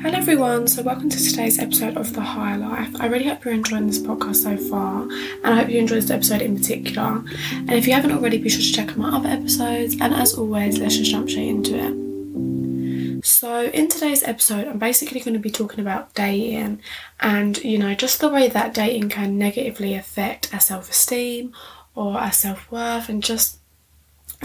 Hello, everyone. So, welcome to today's episode of The Higher Life. I really hope you're enjoying this podcast so far, and I hope you enjoyed this episode in particular. And if you haven't already, be sure to check out my other episodes. And as always, let's just jump straight into it. So, in today's episode, I'm basically going to be talking about dating and, you know, just the way that dating can negatively affect our self esteem or our self worth and just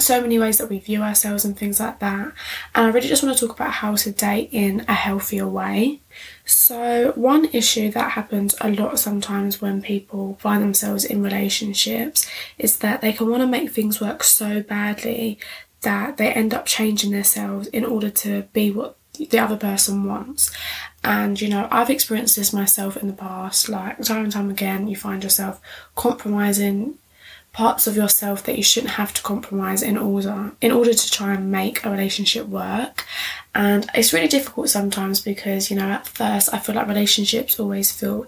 so many ways that we view ourselves and things like that. And I really just want to talk about how to date in a healthier way. So, one issue that happens a lot sometimes when people find themselves in relationships is that they can want to make things work so badly that they end up changing themselves in order to be what the other person wants. And you know, I've experienced this myself in the past, like time and time again, you find yourself compromising parts of yourself that you shouldn't have to compromise in order in order to try and make a relationship work. And it's really difficult sometimes because you know at first I feel like relationships always feel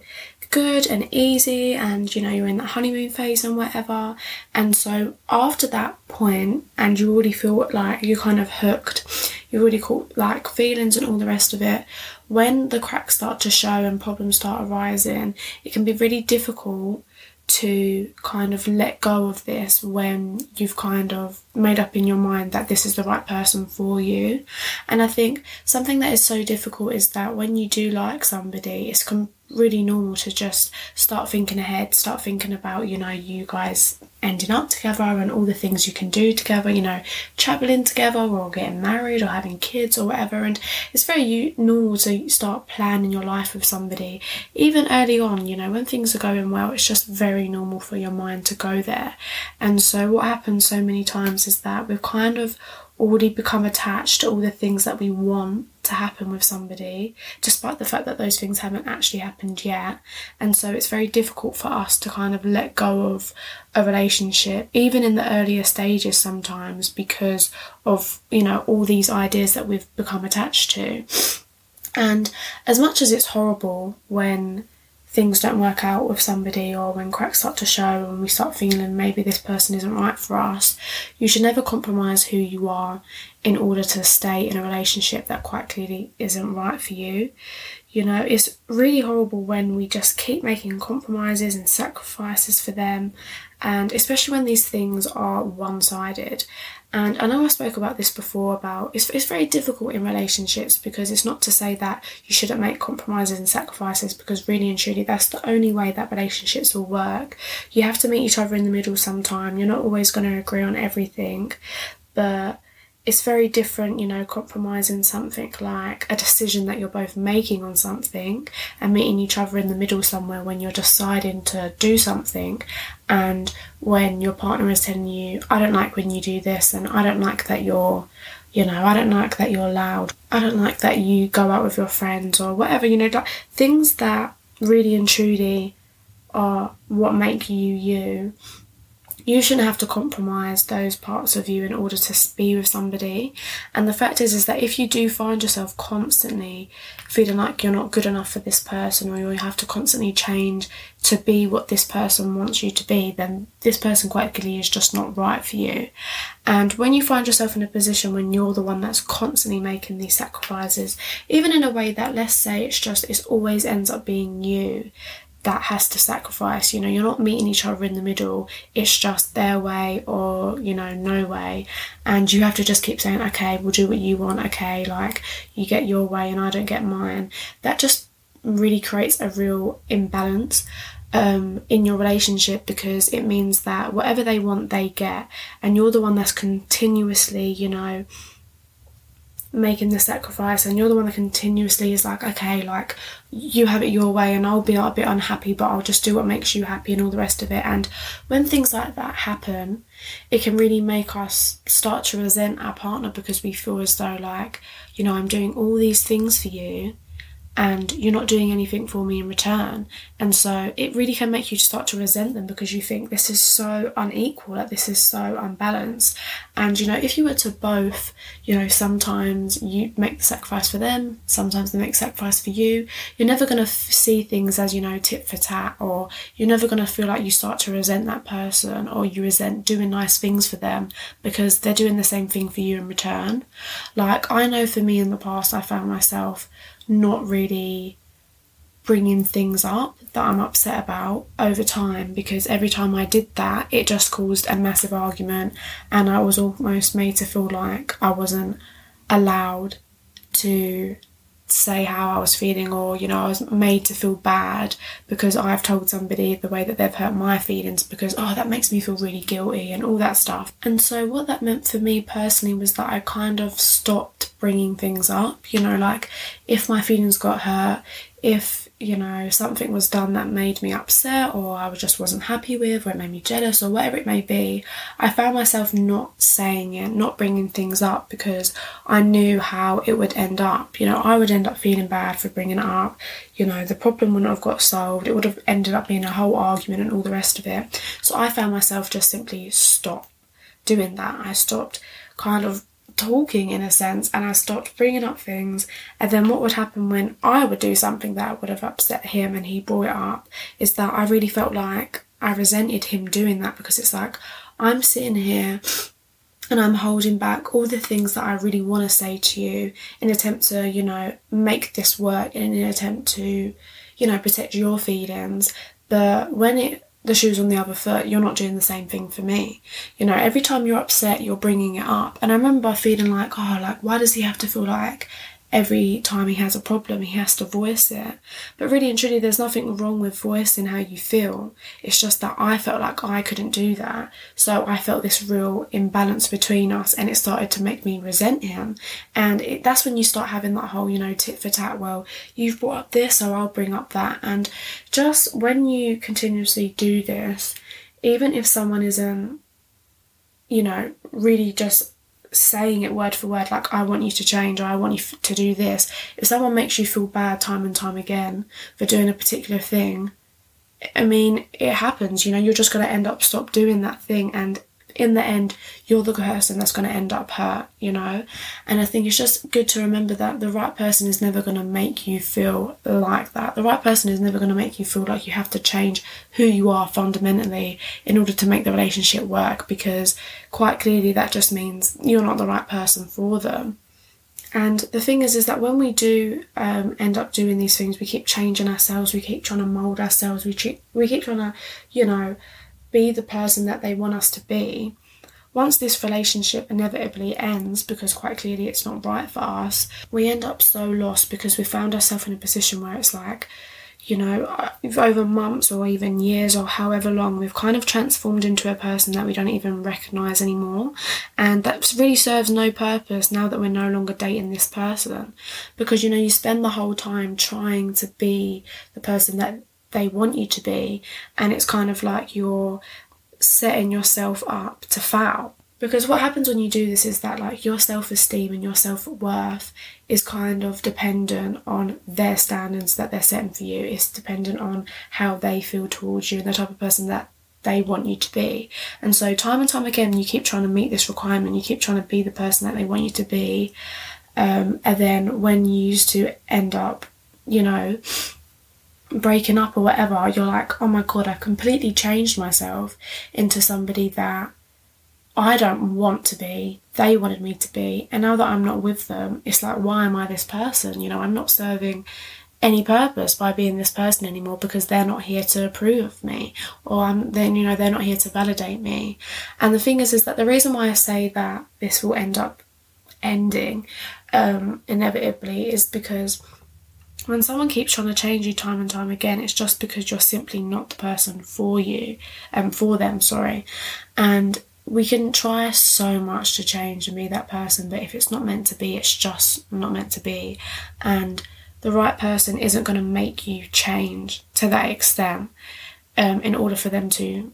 good and easy and you know you're in that honeymoon phase and whatever. And so after that point and you already feel like you're kind of hooked you've already caught like feelings and all the rest of it when the cracks start to show and problems start arising it can be really difficult to kind of let go of this when you've kind of made up in your mind that this is the right person for you. And I think something that is so difficult is that when you do like somebody, it's really normal to just start thinking ahead, start thinking about, you know, you guys ending up together and all the things you can do together, you know, traveling together or getting married or having kids or whatever. And it's very normal to start planning your life with somebody. Even early on, you know, when things are going well, it's just very normal for your mind to go there. And so what happens so many times is that we've kind of already become attached to all the things that we want to happen with somebody, despite the fact that those things haven't actually happened yet. And so it's very difficult for us to kind of let go of a relationship, even in the earlier stages sometimes, because of, you know, all these ideas that we've become attached to. And as much as it's horrible when things don't work out with somebody or when cracks start to show and we start feeling maybe this person isn't right for us, you should never compromise who you are in order to stay in a relationship that quite clearly isn't right for you. You know, it's really horrible when we just keep making compromises and sacrifices for them, and especially when these things are one sided. And I know I spoke about this before about it's, it's very difficult in relationships because it's not to say that you shouldn't make compromises and sacrifices because really and truly that's the only way that relationships will work. You have to meet each other in the middle sometime. You're not always going to agree on everything, but it's very different, you know, compromising something like a decision that you're both making on something and meeting each other in the middle somewhere when you're deciding to do something and when your partner is telling you, I don't like when you do this and I don't like that you're, you know, I don't like that you're loud, I don't like that you go out with your friends or whatever, you know, things that really and truly are what make you you you shouldn't have to compromise those parts of you in order to be with somebody. And the fact is, is that if you do find yourself constantly feeling like you're not good enough for this person, or you have to constantly change to be what this person wants you to be, then this person quite clearly is just not right for you. And when you find yourself in a position when you're the one that's constantly making these sacrifices, even in a way that let's say it's just it always ends up being you, that has to sacrifice. You know, you're not meeting each other in the middle. It's just their way or, you know, no way. And you have to just keep saying, okay, we'll do what you want. Okay, like you get your way and I don't get mine. That just really creates a real imbalance um, in your relationship because it means that whatever they want, they get. And you're the one that's continuously, you know, making the sacrifice and you're the one that continuously is like okay like you have it your way and I'll be a bit unhappy but I'll just do what makes you happy and all the rest of it. And when things like that happen it can really make us start to resent our partner because we feel as though like you know I'm doing all these things for you and you're not doing anything for me in return. And so it really can make you start to resent them because you think this is so unequal, that this is so unbalanced. And you know, if you were to both, you know, sometimes you make the sacrifice for them, sometimes they make sacrifice for you, you're never going to f- see things as, you know, tit for tat, or you're never going to feel like you start to resent that person or you resent doing nice things for them because they're doing the same thing for you in return. Like, I know for me in the past, I found myself not really bringing things up that I'm upset about over time because every time I did that, it just caused a massive argument, and I was almost made to feel like I wasn't allowed to say how I was feeling, or you know, I was made to feel bad because I've told somebody the way that they've hurt my feelings because oh, that makes me feel really guilty and all that stuff. And so, what that meant for me personally was that I kind of stopped bringing things up, you know, like if my feelings got hurt, if you know something was done that made me upset or I just wasn't happy with or it made me jealous or whatever it may be, I found myself not saying it, not bringing things up because I knew how it would end up. You know, I would end up feeling bad for bringing it up. You know, the problem wouldn't have got solved. It would have ended up being a whole argument and all the rest of it. So I found myself just simply stop doing that. I stopped kind of talking in a sense and I stopped bringing up things and then what would happen when I would do something that would have upset him and he brought it up is that I really felt like I resented him doing that because it's like I'm sitting here and I'm holding back all the things that I really want to say to you in an attempt to, you know, make this work in an attempt to, you know, protect your feelings. But when it the shoes on the other foot, you're not doing the same thing for me. You know, every time you're upset, you're bringing it up. And I remember feeling like, oh, like, why does he have to feel like every time he has a problem, he has to voice it. But really and truly, there's nothing wrong with voicing how you feel. It's just that I felt like I couldn't do that. So I felt this real imbalance between us, and it started to make me resent him. And it, that's when you start having that whole, you know, tit for tat. Well, you've brought up this, so I'll bring up that. And just when you continuously do this, even if someone isn't, you know, really just saying it word for word, like, I want you to change or I want you to do this, if someone makes you feel bad time and time again for doing a particular thing, I mean, it happens, you know, you're just going to end up stop doing that thing and in the end, you're the person that's going to end up hurt, you know? And I think it's just good to remember that the right person is never going to make you feel like that. The right person is never going to make you feel like you have to change who you are fundamentally in order to make the relationship work because quite clearly that just means you're not the right person for them. And the thing is, is that when we do um, end up doing these things, we keep changing ourselves, we keep trying to mold ourselves, we keep, we keep trying to, you know, be the person that they want us to be, once this relationship inevitably ends, because quite clearly it's not right for us, we end up so lost because we found ourselves in a position where it's like, you know, uh, over months or even years or however long, we've kind of transformed into a person that we don't even recognize anymore. And that really serves no purpose now that we're no longer dating this person. Because, you know, you spend the whole time trying to be the person that they want you to be, and it's kind of like you're setting yourself up to fail. Because what happens when you do this is that like your self-esteem and your self-worth is kind of dependent on their standards that they're setting for you. It's dependent on how they feel towards you and the type of person that they want you to be. And so time and time again you keep trying to meet this requirement, you keep trying to be the person that they want you to be. Um, and then when you used to end up, you know, breaking up or whatever, you're like, oh my god, I've completely changed myself into somebody that I don't want to be. They wanted me to be. And now that I'm not with them, it's like, why am I this person? You know, I'm not serving any purpose by being this person anymore because they're not here to approve of me or I'm then you know they're not here to validate me and the thing is is that the reason why I say that this will end up ending um, inevitably is because when someone keeps trying to change you time and time again, it's just because you're simply not the person for you and um, for them, sorry. And we can try so much to change and be that person, but if it's not meant to be, it's just not meant to be. And the right person isn't going to make you change to that extent um, in order for them to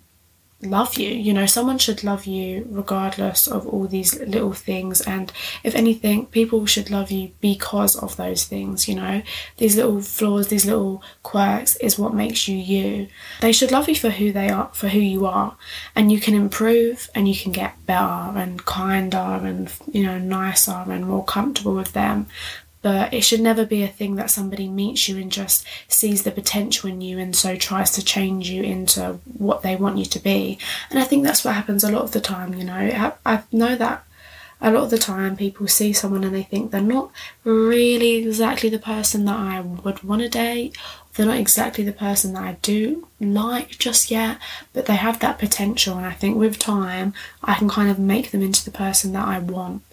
love you. You know, someone should love you regardless of all these little things. And if anything, people should love you because of those things. You know, these little flaws, these little quirks is what makes you you. They should love you for who they are, for who you are. And you can improve and you can get better and kinder and, you know, nicer and more comfortable with them but it should never be a thing that somebody meets you and just sees the potential in you and so tries to change you into what they want you to be. And I think that's what happens a lot of the time, you know. I, I know that a lot of the time people see someone and they think they're not really exactly the person that I would want to date. They're not exactly the person that I do like just yet, but they have that potential. And I think with time, I can kind of make them into the person that I want.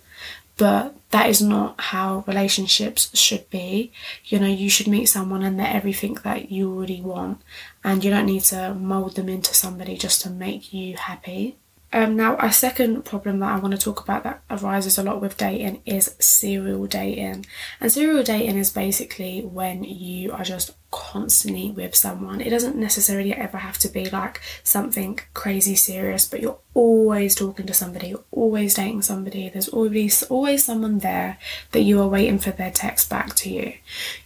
But that is not how relationships should be. You know, you should meet someone and they're everything that you already want, and you don't need to mold them into somebody just to make you happy. Um, now, a second problem that I want to talk about that arises a lot with dating is serial dating. And serial dating is basically when you are just constantly with someone. It doesn't necessarily ever have to be like something crazy serious, but you're always talking to somebody, you're always dating somebody. There's always always someone there that you are waiting for their text back to you.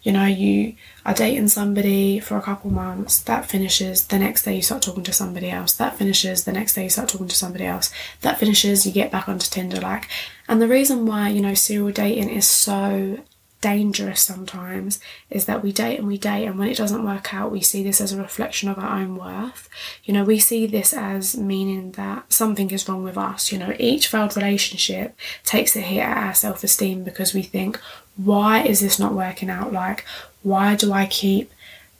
You know, you are dating somebody for a couple months, that finishes, the next day you start talking to somebody else, that finishes, the next day you start talking to somebody else, that finishes, you get back onto Tinder like and the reason why, you know, serial dating is so dangerous sometimes is that we date and we date and when it doesn't work out we see this as a reflection of our own worth. You know we see this as meaning that something is wrong with us. You know each failed relationship takes a hit at our self-esteem because we think why is this not working out? Like why do i keep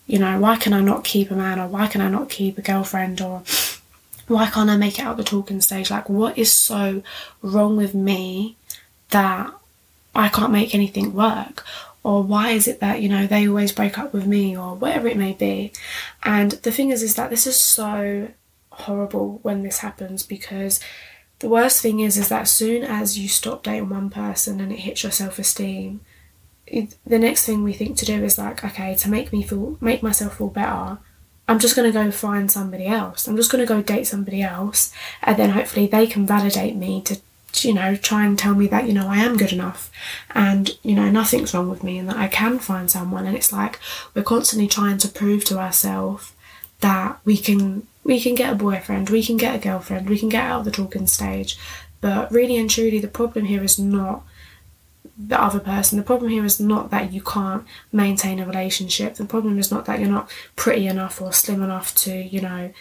you know why can i not keep a man or why can i not keep a girlfriend or why can't i make it out the talking stage? Like what is so wrong with me that I can't make anything work or why is it that you know they always break up with me or whatever it may be and the thing is is that this is so horrible when this happens because the worst thing is is that as soon as you stop dating one person and it hits your self-esteem the next thing we think to do is like okay to make me feel make myself feel better I'm just going to go find somebody else. I'm just going to go date somebody else, and then hopefully they can validate me to you know, try and tell me that, you know, I am good enough and, you know, nothing's wrong with me and that I can find someone. And it's like we're constantly trying to prove to ourselves that we can we can get a boyfriend, we can get a girlfriend, we can get out of the talking stage. But really and truly the problem here is not the other person. The problem here is not that you can't maintain a relationship. The problem is not that you're not pretty enough or slim enough to, you know,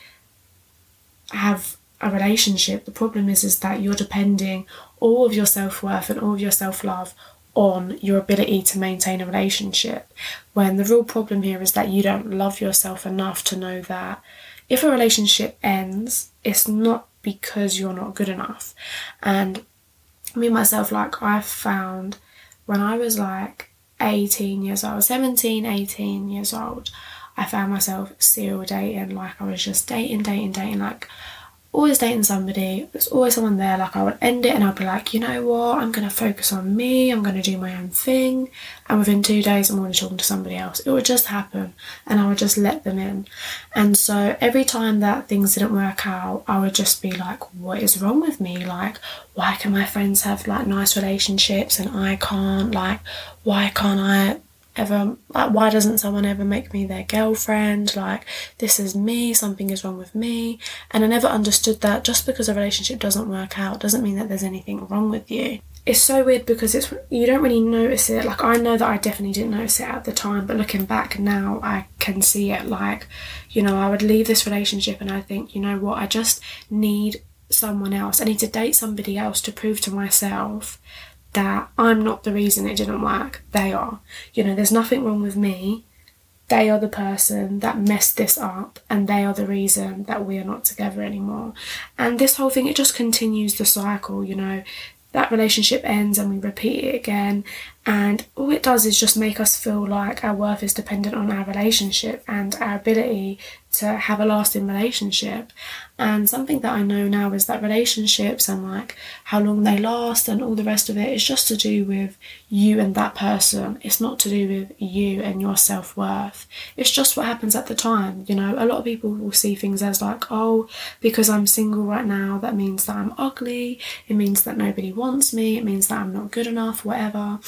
have a relationship, the problem is is that you're depending all of your self-worth and all of your self-love on your ability to maintain a relationship. When the real problem here is that you don't love yourself enough to know that if a relationship ends, it's not because you're not good enough. And me myself, like I found when I was like 18 years old, 17, 18 years old, I found myself serial dating. Like I was just dating, dating, dating. Like always dating somebody, there's always someone there. Like I would end it and I'd be like, you know what, I'm gonna focus on me, I'm gonna do my own thing, and within two days I'm already talking to somebody else. It would just happen and I would just let them in. And so every time that things didn't work out, I would just be like, what is wrong with me? Like, why can my friends have like nice relationships and I can't? Like, why can't I ever like why doesn't someone ever make me their girlfriend? Like this is me something is wrong with me. And i never understood that just because a relationship doesn't work out doesn't mean that there's anything wrong with you. It's so weird because it's you don't really notice it. Like i know that i definitely didn't notice it at the time but looking back now i can see it. Like you know i would leave this relationship and i think you know what i just need someone else. I need to date somebody else to prove to myself that I'm not the reason it didn't work. They are. You know, there's nothing wrong with me. They are the person that messed this up, and they are the reason that we are not together anymore. And this whole thing, it just continues the cycle, you know. That relationship ends and we repeat it again, and all it does is just make us feel like our worth is dependent on our relationship and our ability to have a lasting relationship. And something that I know now is that relationships and like how long they last and all the rest of it is just to do with you and that person. It's not to do with you and your self worth. It's just what happens at the time. You know, a lot of people will see things as like, oh, because I'm single right now, that means that I'm ugly. It means that nobody wants me. It means that I'm not good enough, whatever.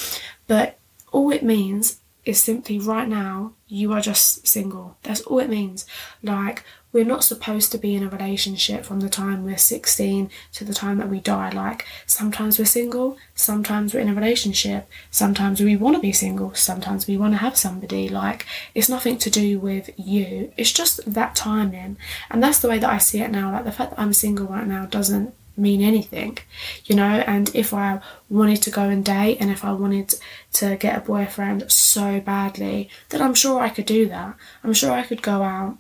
But all it means is simply right now you are just single. That's all it means. Like, we're not supposed to be in a relationship from the time we're 16 to the time that we die. Like, sometimes we're single, sometimes we're in a relationship, sometimes we want to be single, sometimes we want to have somebody. Like, it's nothing to do with you, it's just that timing. And that's the way that I see it now. Like, the fact that I'm single right now doesn't mean anything, you know. And if I wanted to go and date and if I wanted to get a boyfriend so badly, then I'm sure I could do that. I'm sure I could go out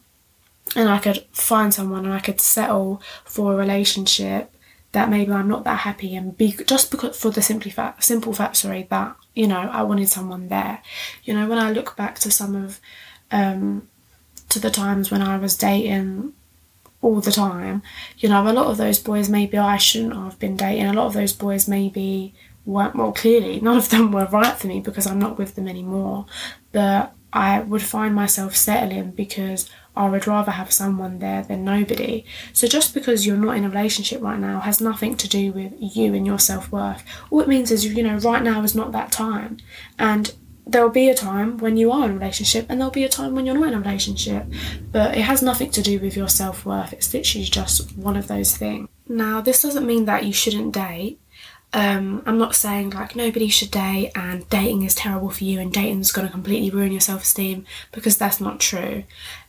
and I could find someone and I could settle for a relationship that maybe I'm not that happy and be just because for the simply fact simple fact sorry that you know I wanted someone there you know when I look back to some of um to the times when I was dating all the time you know a lot of those boys maybe I shouldn't have been dating a lot of those boys maybe weren't well clearly none of them were right for me because I'm not with them anymore but I would find myself settling because I would rather have someone there than nobody. So just because you're not in a relationship right now has nothing to do with you and your self worth. All it means is, you know, right now is not that time. And there'll be a time when you are in a relationship and there'll be a time when you're not in a relationship. But it has nothing to do with your self worth. It's literally just one of those things. Now, this doesn't mean that you shouldn't date. Um, I'm not saying like nobody should date and dating is terrible for you and dating's going to completely ruin your self esteem because that's not true.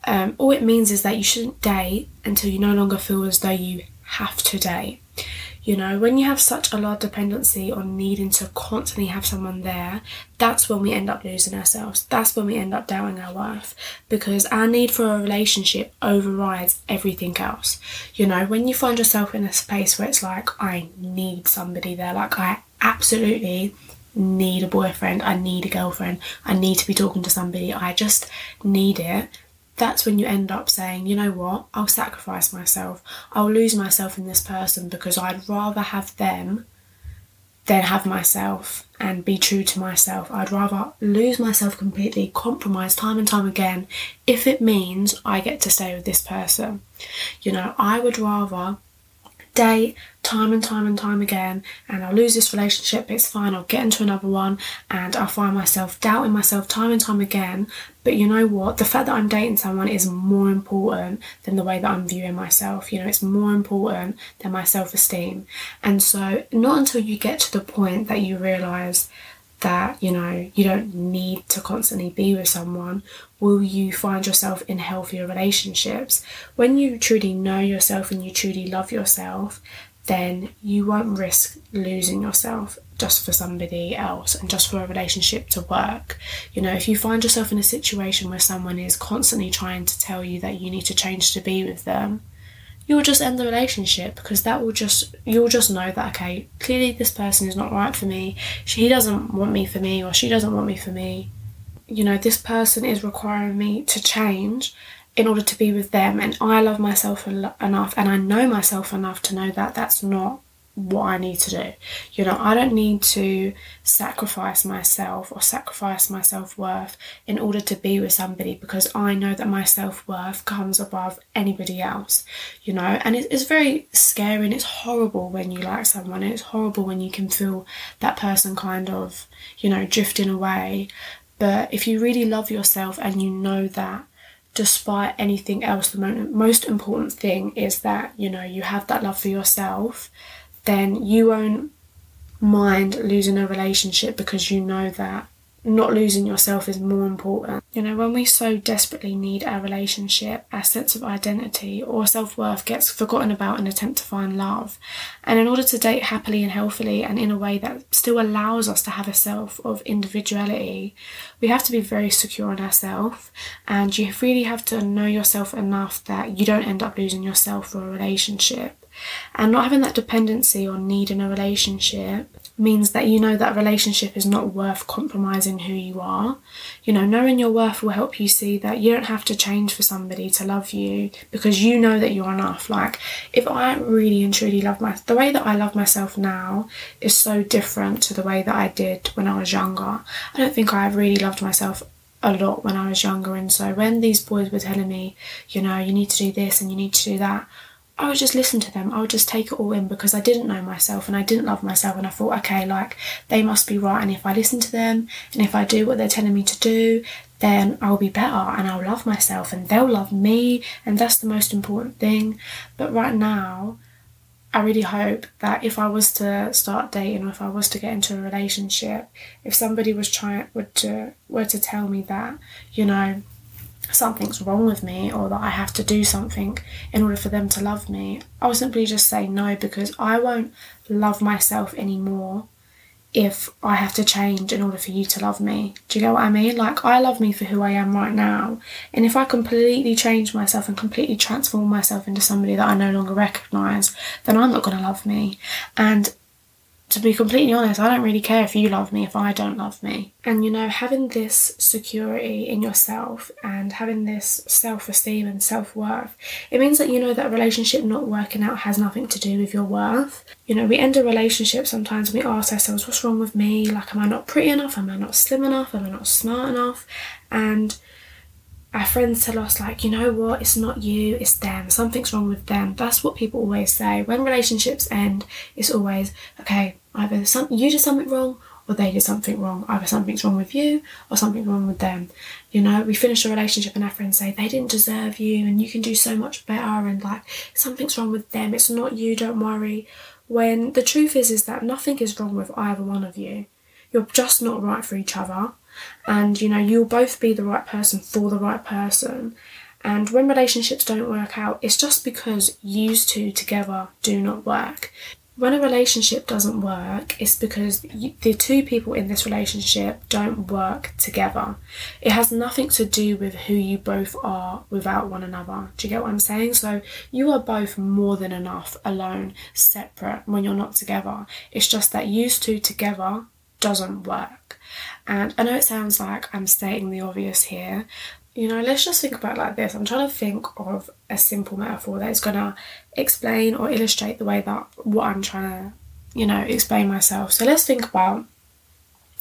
Um, all it means is that you shouldn't date until you no longer feel as though you have to date. You know, when you have such a large dependency on needing to constantly have someone there, that's when we end up losing ourselves. That's when we end up doubting our worth. Because our need for a relationship overrides everything else. You know, when you find yourself in a space where it's like, I need somebody there, like, I absolutely need a boyfriend, I need a girlfriend, I need to be talking to somebody, I just need it that's when you end up saying, you know what, I'll sacrifice myself. I'll lose myself in this person because I'd rather have them than have myself and be true to myself. I'd rather lose myself completely, compromise time and time again, if it means I get to stay with this person. You know, I would rather date time and time and time again and I'll lose this relationship, it's fine, I'll get into another one and I'll find myself doubting myself time and time again. But you know what? The fact that I'm dating someone is more important than the way that I'm viewing myself. You know, it's more important than my self esteem. And so, not until you get to the point that you realize that you know you don't need to constantly be with someone will you find yourself in healthier relationships when you truly know yourself and you truly love yourself then you won't risk losing yourself just for somebody else and just for a relationship to work. You know, if you find yourself in a situation where someone is constantly trying to tell you that you need to change to be with them, you'll just end the relationship because that will just you'll just know that okay, clearly this person is not right for me. She doesn't want me for me or she doesn't want me for me. You know, this person is requiring me to change in order to be with them. And I love myself enough and I know myself enough to know that that's not what I need to do. You know, I don't need to sacrifice myself or sacrifice my self worth in order to be with somebody because I know that my self worth comes above anybody else. You know, and it's very scary and it's horrible when you like someone, it's horrible when you can feel that person kind of, you know, drifting away. But if you really love yourself and you know that despite anything else, the most important thing is that you know you have that love for yourself, then you won't mind losing a relationship because you know that not losing yourself is more important. You know, when we so desperately need our relationship, our sense of identity or self worth gets forgotten about in an attempt to find love. And in order to date happily and healthily and in a way that still allows us to have a self of individuality, we have to be very secure in ourselves. And you really have to know yourself enough that you don't end up losing yourself for a relationship. And not having that dependency on need in a relationship means that you know that relationship is not worth compromising who you are. You know, knowing your worth will help you see that you don't have to change for somebody to love you because you know that you're enough. Like, if I really and truly love myself, the way that I love myself now is so different to the way that I did when I was younger. I don't think I really loved myself a lot when I was younger, and so when these boys were telling me, you know, you need to do this and you need to do that, I would just listen to them. I would just take it all in because I didn't know myself and I didn't love myself. And I thought, okay, like they must be right. And if I listen to them and if I do what they're telling me to do, then I'll be better and I'll love myself and they'll love me. And that's the most important thing. But right now, I really hope that if I was to start dating or if I was to get into a relationship, if somebody was trying were to were to tell me that, you know, something's wrong with me or that I have to do something in order for them to love me, I'll simply just say no because I won't love myself anymore if I have to change in order for you to love me. Do you get what I mean? Like, I love me for who I am right now. And if I completely change myself and completely transform myself into somebody that I no longer recognise, then I'm not going to love me. And to be completely honest, I don't really care if you love me if I don't love me. And you know, having this security in yourself and having this self esteem and self worth, it means that you know that a relationship not working out has nothing to do with your worth. You know, we end a relationship sometimes and we ask ourselves, what's wrong with me? Like, am I not pretty enough? Am I not slim enough? Am I not smart enough? And our friends tell us like you know what? It's not you it's them. Something's wrong with them. That's what people always say. When relationships end it's always okay either some, you did something wrong or they did something wrong. Either something's wrong with you or something's wrong with them. You know we finish a relationship and our friends say they didn't deserve you and you can do so much better and like something's wrong with them. It's not you don't worry. When the truth is is that nothing is wrong with either one of you. You're just not right for each other and you know you'll both be the right person for the right person. And when relationships don't work out it's just because you two together do not work. When a relationship doesn't work it's because the two people in this relationship don't work together. It has nothing to do with who you both are without one another. Do you get what i'm saying? So you are both more than enough alone separate when you're not together. It's just that you two together doesn't work and I know it sounds like I'm stating the obvious here. You know, let's just think about like this. I'm trying to think of a simple metaphor that is going to explain or illustrate the way that what I'm trying to, you know, explain myself. So let's think about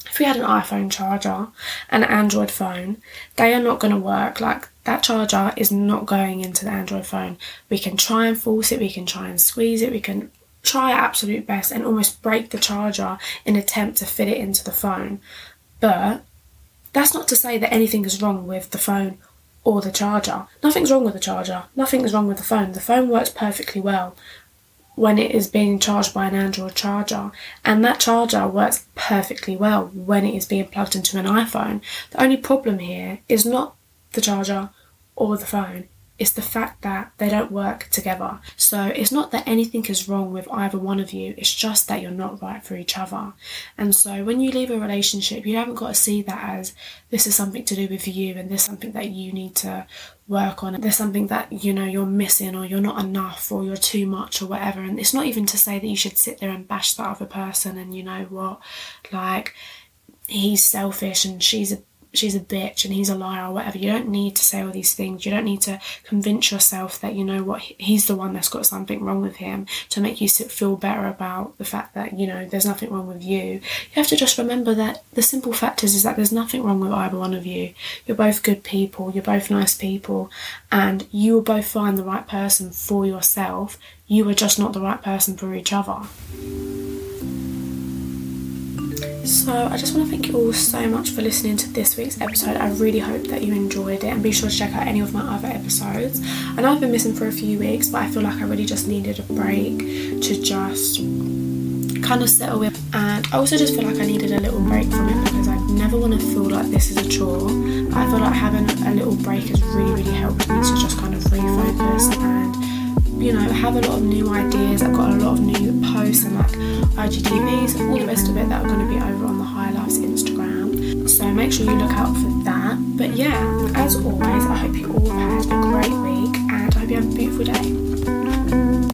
if we had an iPhone charger and an Android phone, they are not going to work. Like that charger is not going into the Android phone. We can try and force it, we can try and squeeze it, we can try our absolute best and almost break the charger in attempt to fit it into the phone. But that's not to say that anything is wrong with the phone or the charger. Nothing's wrong with the charger. Nothing's wrong with the phone. The phone works perfectly well when it is being charged by an Android charger, and that charger works perfectly well when it is being plugged into an iPhone. The only problem here is not the charger or the phone, it's the fact that they don't work together. So it's not that anything is wrong with either one of you, it's just that you're not right for each other. And so when you leave a relationship, you haven't got to see that as this is something to do with you and this is something that you need to work on. There's something that you know you're missing or you're not enough or you're too much or whatever. And it's not even to say that you should sit there and bash that other person and you know what, like he's selfish and she's a she's a bitch and he's a liar or whatever. You don't need to say all these things. You don't need to convince yourself that you know what he's the one that's got something wrong with him to make you feel better about the fact that you know there's nothing wrong with you. You have to just remember that the simple fact is, is that there's nothing wrong with either one of you. You're both good people. You're both nice people, and you will both find the right person for yourself. You are just not the right person for each other. So, I just want to thank you all so much for listening to this week's episode. I really hope that you enjoyed it and be sure to check out any of my other episodes. I know I've been missing for a few weeks, but I feel like I really just needed a break to just kind of settle in. And I also just feel like I needed a little break from it because I never want to feel like this is a chore. I feel like having a little break has really, really helped me to just kind of refocus and you know, have a lot of new ideas. I've got a lot of new posts and like IGTVs and all the rest of it that are going to be over on the High Life's Instagram. So make sure you look out for that. But yeah, as always, I hope you all had a great week and I hope you have a beautiful day.